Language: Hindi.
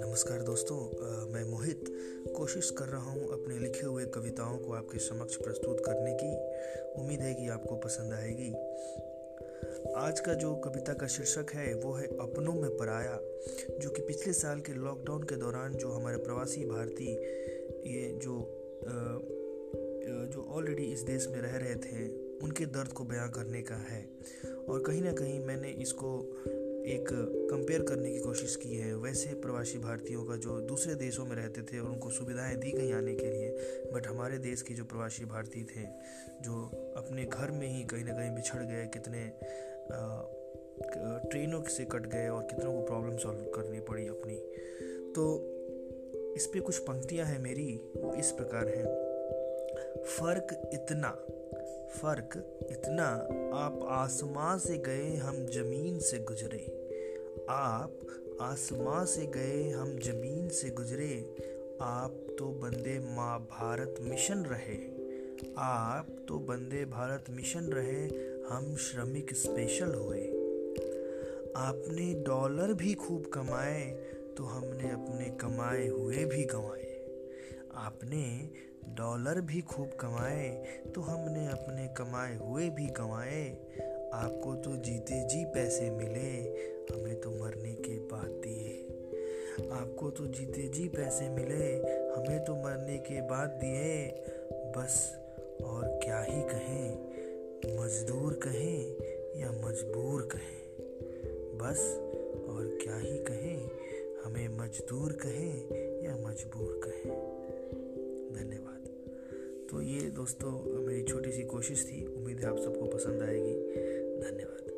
नमस्कार दोस्तों मैं मोहित। कोशिश कर रहा हूँ अपने लिखे हुए कविताओं को आपके समक्ष प्रस्तुत करने की। उम्मीद है कि आपको पसंद आएगी। आज का जो कविता का शीर्षक है, वो है अपनों में पराया, जो कि पिछले साल के लॉकडाउन के दौरान जो हमारे प्रवासी भारतीय, ये जो जो ऑलरेडी इस देश में रह रहे थे, उनके दर्द को बयां करने का है। और कहीं ना कहीं मैंने इसको एक कंपेयर करने की कोशिश की है। वैसे प्रवासी भारतीयों का जो दूसरे देशों में रहते थे और उनको सुविधाएँ दी गई आने के लिए बट हमारे देश के जो प्रवासी भारतीय थे, जो अपने घर में ही कहीं ना कहीं बिछड़ गए, कितने ट्रेनों से कट गए और कितनों को प्रॉब्लम सॉल्व करनी पड़ी अपनी। तो इस पर कुछ पंक्तियाँ हैं मेरी, वो इस प्रकार हैं। फ़र्क इतना फ़र्क इतना, आप आसमां से गए, हम ज़मीन से गुजरे। आप आसमां से गए, हम ज़मीन से गुजरे। आप तो बंदे माँ भारत मिशन रहे। आप तो बंदे भारत मिशन रहे, हम श्रमिक स्पेशल हुए। आपने डॉलर भी खूब कमाए तो हमने अपने कमाए हुए भी गंवाए। आपने डॉलर भी खूब कमाए तो हमने अपने कमाए हुए भी गंवाए आपको तो जीते जी पैसे मिले, हमें तो मरने के बाद दिए। आपको तो जीते जी पैसे मिले, हमें तो मरने के बाद दिए। बस और क्या ही कहें, मजदूर कहें या मजबूर कहें। बस और क्या ही कहें, हमें मजदूर कहें या मजबूर कहें। तो ये दोस्तों मेरी छोटी सी कोशिश थी। उम्मीद है आप सबको पसंद आएगी। धन्यवाद।